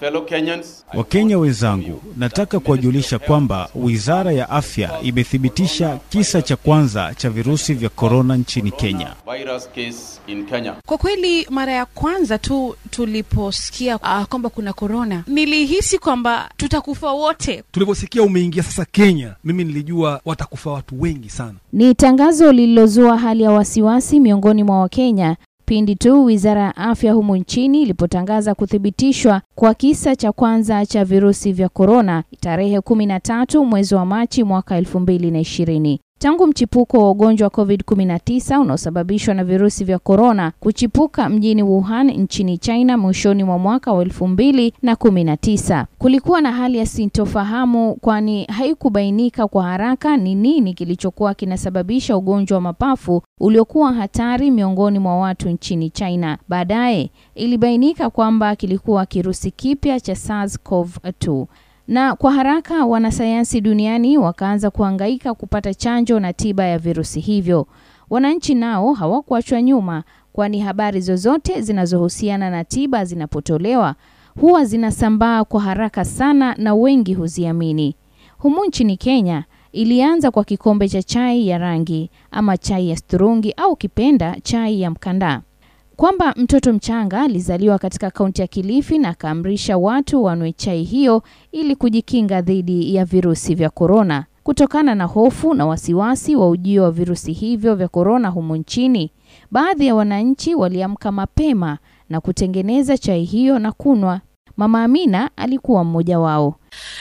Fellow Kenyans, Wakenya wenzangu, nataka kuwajulisha kwamba Wizara ya Afya imethibitisha kisa cha kwanza cha virusi vya korona nchini Kenya. virus case in Kenya. Kwa kweli mara ya kwanza tu tuliposikia uh, kwamba kuna korona, nilihisi kwamba tutakufa wote. Tulivyosikia umeingia sasa Kenya, mimi nilijua watakufa watu wengi sana. Ni tangazo lililozua hali ya wasiwasi miongoni mwa Wakenya pindi tu Wizara ya Afya humu nchini ilipotangaza kuthibitishwa kwa kisa cha kwanza cha virusi vya korona tarehe 13 mwezi wa Machi mwaka 2020. Tangu mchipuko wa ugonjwa wa COVID-19 unaosababishwa na virusi vya korona kuchipuka mjini Wuhan nchini China mwishoni mwa mwaka wa 2019, kulikuwa na hali ya sintofahamu, kwani haikubainika kwa haraka ni nini kilichokuwa kinasababisha ugonjwa wa mapafu uliokuwa hatari miongoni mwa watu nchini China. Baadaye ilibainika kwamba kilikuwa kirusi kipya cha SARS-CoV-2 na kwa haraka wanasayansi duniani wakaanza kuhangaika kupata chanjo na tiba ya virusi hivyo. Wananchi nao hawakuachwa nyuma, kwani habari zozote zinazohusiana na tiba zinapotolewa huwa zinasambaa kwa haraka sana na wengi huziamini. Humu nchini Kenya ilianza kwa kikombe cha chai ya rangi ama chai ya sturungi au kipenda chai ya mkandaa kwamba mtoto mchanga alizaliwa katika kaunti ya Kilifi na akaamrisha watu wanywe chai hiyo ili kujikinga dhidi ya virusi vya korona. Kutokana na hofu na wasiwasi wa ujio wa virusi hivyo vya korona humu nchini, baadhi ya wananchi waliamka mapema na kutengeneza chai hiyo na kunywa. Mama Amina alikuwa mmoja wao.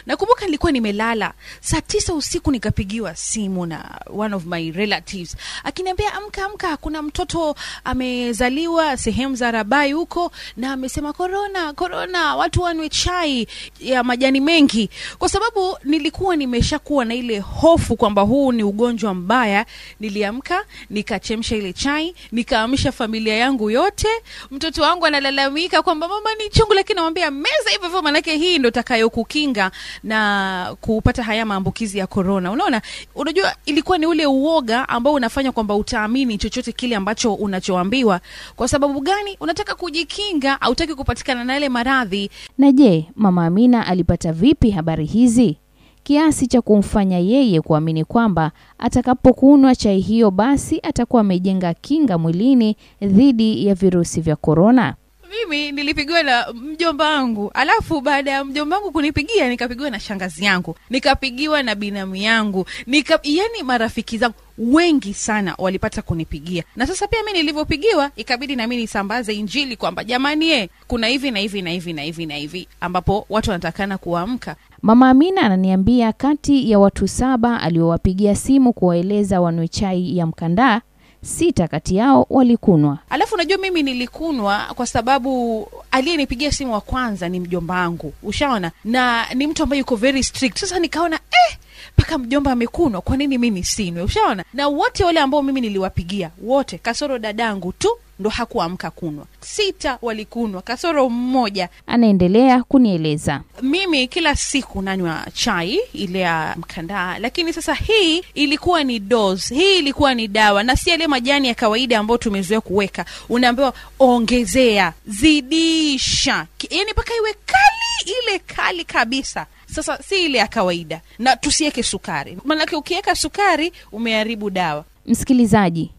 Nakumbuka nilikuwa nimelala saa tisa usiku, nikapigiwa simu na one of my relatives akiniambia, amka amka, kuna mtoto amezaliwa sehemu za Rabai huko na amesema korona, korona, watu wanywe chai ya majani mengi. Kwa sababu nilikuwa nimeshakuwa na ile hofu kwamba huu ni ugonjwa mbaya, niliamka nikachemsha ile chai, nikaamsha familia yangu yote. Mtoto wangu analalamika kwamba mama ni chungu, lakini namwambia meza hivyo hivyo, manake hii ndo takayokukinga na kupata haya maambukizi ya korona. Unaona, unajua ilikuwa ni ule uoga ambao unafanya kwamba utaamini chochote kile ambacho unachoambiwa. Kwa sababu gani? Unataka kujikinga, hautaki kupatikana na yale maradhi. Na je, Mama Amina alipata vipi habari hizi kiasi cha kumfanya yeye kuamini kwamba atakapokunywa chai hiyo basi atakuwa amejenga kinga mwilini dhidi ya virusi vya korona? Mimi nilipigiwa na mjomba wangu, alafu baada ya mjomba wangu kunipigia nikapigiwa na shangazi yangu, nikapigiwa na binamu yangu, nika yani marafiki zangu wengi sana walipata kunipigia, na sasa pia mi nilivyopigiwa, ikabidi nami nisambaze Injili kwamba jamani, e, kuna hivi na hivi na hivi na hivi na hivi, ambapo watu wanatakana kuamka. Mama Amina ananiambia kati ya watu saba aliowapigia simu kuwaeleza wanywe chai ya mkandaa sita kati yao walikunwa. Alafu unajua mimi nilikunwa kwa sababu aliyenipigia simu wa kwanza ni mjomba wangu, ushaona, na ni mtu ambaye yuko very strict. Sasa nikaona eh, mpaka mjomba amekunwa, kwa nini mimi sinwe? Ushaona, na wote wale ambao mimi niliwapigia wote, kasoro dadangu tu ndo hakuamka kunwa. Sita walikunwa kasoro mmoja. Anaendelea kunieleza. Mimi kila siku nanywa chai ile ya mkandaa, lakini sasa hii ilikuwa ni dose, hii ilikuwa ni dawa na si yale majani ya kawaida ambayo tumezoea kuweka. Unaambiwa ongezea, zidisha, yani mpaka iwe kali, ile kali kabisa. Sasa si ile ya kawaida, na tusiweke sukari, maanake ukiweka sukari umeharibu dawa. Msikilizaji,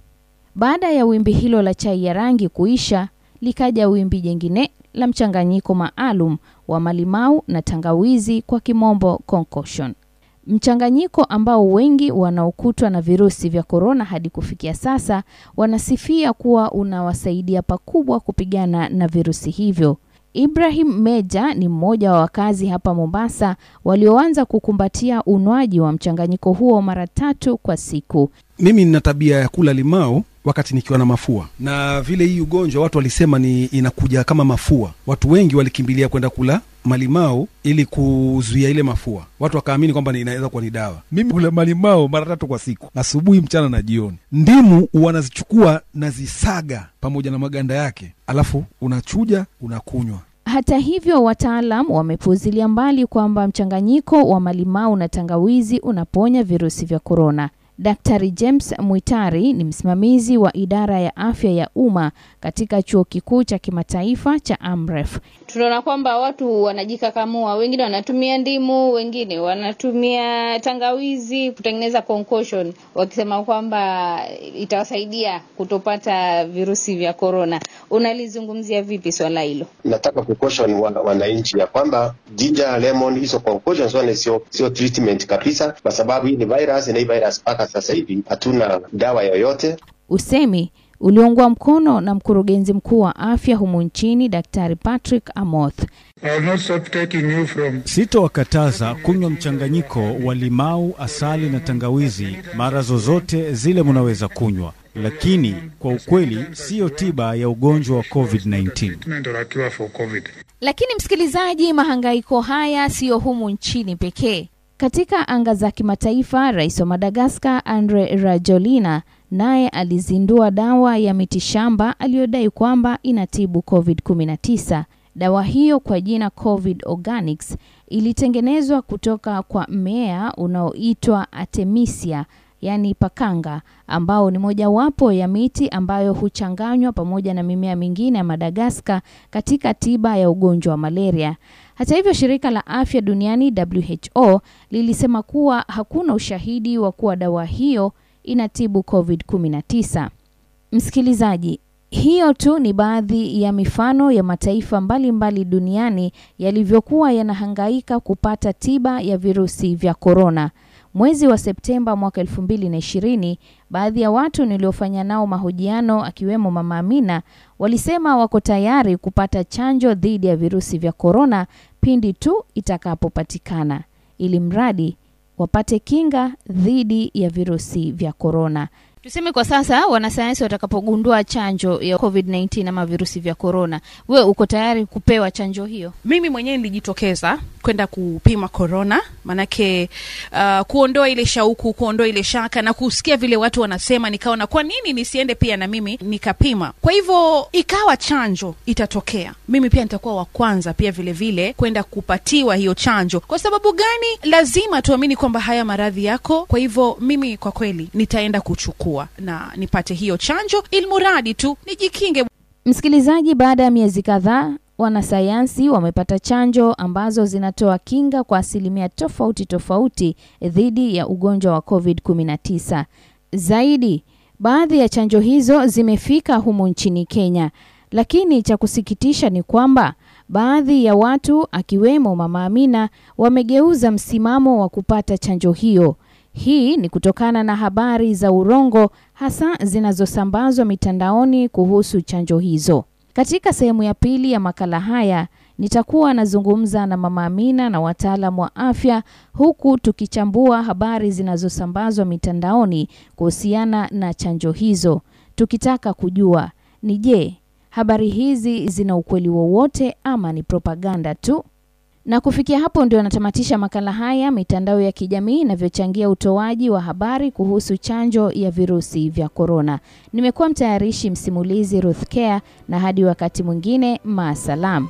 baada ya wimbi hilo la chai ya rangi kuisha, likaja wimbi jengine la mchanganyiko maalum wa malimau na tangawizi, kwa kimombo concoction, mchanganyiko ambao wengi wanaokutwa na virusi vya korona hadi kufikia sasa wanasifia kuwa unawasaidia pakubwa kupigana na virusi hivyo. Ibrahim Meja ni mmoja wa wakazi hapa Mombasa walioanza kukumbatia unywaji wa mchanganyiko huo mara tatu kwa siku. Mimi nina tabia ya kula limao wakati nikiwa na mafua, na vile hii ugonjwa watu walisema ni inakuja kama mafua, watu wengi walikimbilia kwenda kula malimao ili kuzuia ile mafua. Watu wakaamini kwamba inaweza kuwa ni dawa. Mimi kula malimao mara tatu kwa siku, asubuhi, mchana na jioni. Ndimu wanazichukua nazisaga pamoja na maganda yake, alafu unachuja unakunywa. Hata hivyo, wataalam wamepuuzilia mbali kwamba mchanganyiko wa malimau na tangawizi unaponya virusi vya korona. Daktari James Mwitari ni msimamizi wa idara ya afya ya umma katika chuo kikuu cha kimataifa cha Amref. Tunaona kwamba watu wanajikakamua, wengine wanatumia ndimu, wengine wanatumia tangawizi kutengeneza concoction, wakisema kwamba itawasaidia kutopata virusi vya korona. Unalizungumzia vipi swala hilo? Nataka kucaution wananchi ya kwamba ginger, lemon, hizo concoction sio sio treatment kabisa, kwa sababu hii ni virus na hii virus mpaka sasa hivi hatuna dawa yoyote. Usemi uliungwa mkono na mkurugenzi mkuu wa afya humu nchini Daktari Patrick Amoth. Sitowakataza kunywa mchanganyiko wa limau, asali na tangawizi mara zozote zile munaweza kunywa, lakini kwa ukweli siyo tiba ya ugonjwa wa COVID-19. Lakini msikilizaji, mahangaiko haya siyo humu nchini pekee. Katika anga za kimataifa, rais wa Madagaskar Andre Rajoelina naye alizindua dawa ya mitishamba aliyodai kwamba inatibu COVID-19. Dawa hiyo kwa jina Covid Organics ilitengenezwa kutoka kwa mmea unaoitwa Artemisia yaani pakanga, ambao ni mojawapo ya miti ambayo huchanganywa pamoja na mimea mingine ya Madagaskar katika tiba ya ugonjwa wa malaria. Hata hivyo, shirika la afya duniani WHO lilisema kuwa hakuna ushahidi wa kuwa dawa hiyo inatibu COVID-19. Msikilizaji, hiyo tu ni baadhi ya mifano ya mataifa mbalimbali mbali duniani yalivyokuwa yanahangaika kupata tiba ya virusi vya korona. Mwezi wa Septemba mwaka 2020, baadhi ya watu niliofanya nao mahojiano akiwemo Mama Amina walisema wako tayari kupata chanjo dhidi ya virusi vya korona pindi tu itakapopatikana, ili mradi wapate kinga dhidi ya virusi vya korona. Tuseme kwa sasa wanasayansi watakapogundua chanjo ya COVID-19 ama virusi vya korona, wewe uko tayari kupewa chanjo hiyo? Mimi mwenyewe nilijitokeza kwenda kupima korona, manake uh, kuondoa ile shauku, kuondoa ile shaka na kusikia vile watu wanasema, nikaona kwa nini nisiende pia na mimi nikapima. Kwa hivyo ikawa chanjo itatokea, mimi pia nitakuwa wa kwanza pia vile vile kwenda kupatiwa hiyo chanjo. Kwa sababu gani? Lazima tuamini kwamba haya maradhi yako. Kwa hivyo mimi kwa kweli nitaenda kuchukua na nipate hiyo chanjo, ili muradi tu nijikinge. Msikilizaji, baada ya miezi kadhaa wanasayansi wamepata chanjo ambazo zinatoa kinga kwa asilimia tofauti tofauti dhidi ya ugonjwa wa COVID-19. Zaidi, baadhi ya chanjo hizo zimefika humo nchini Kenya, lakini cha kusikitisha ni kwamba baadhi ya watu akiwemo Mama Amina wamegeuza msimamo wa kupata chanjo hiyo. Hii ni kutokana na habari za urongo hasa zinazosambazwa mitandaoni kuhusu chanjo hizo. Katika sehemu ya pili ya makala haya nitakuwa nazungumza na Mama Amina na wataalam wa afya huku tukichambua habari zinazosambazwa mitandaoni kuhusiana na chanjo hizo, tukitaka kujua ni je, habari hizi zina ukweli wowote ama ni propaganda tu? Na kufikia hapo ndio anatamatisha makala haya, mitandao ya kijamii inavyochangia utoaji wa habari kuhusu chanjo ya virusi vya korona. Nimekuwa mtayarishi msimulizi Ruth Care, na hadi wakati mwingine, maasalam.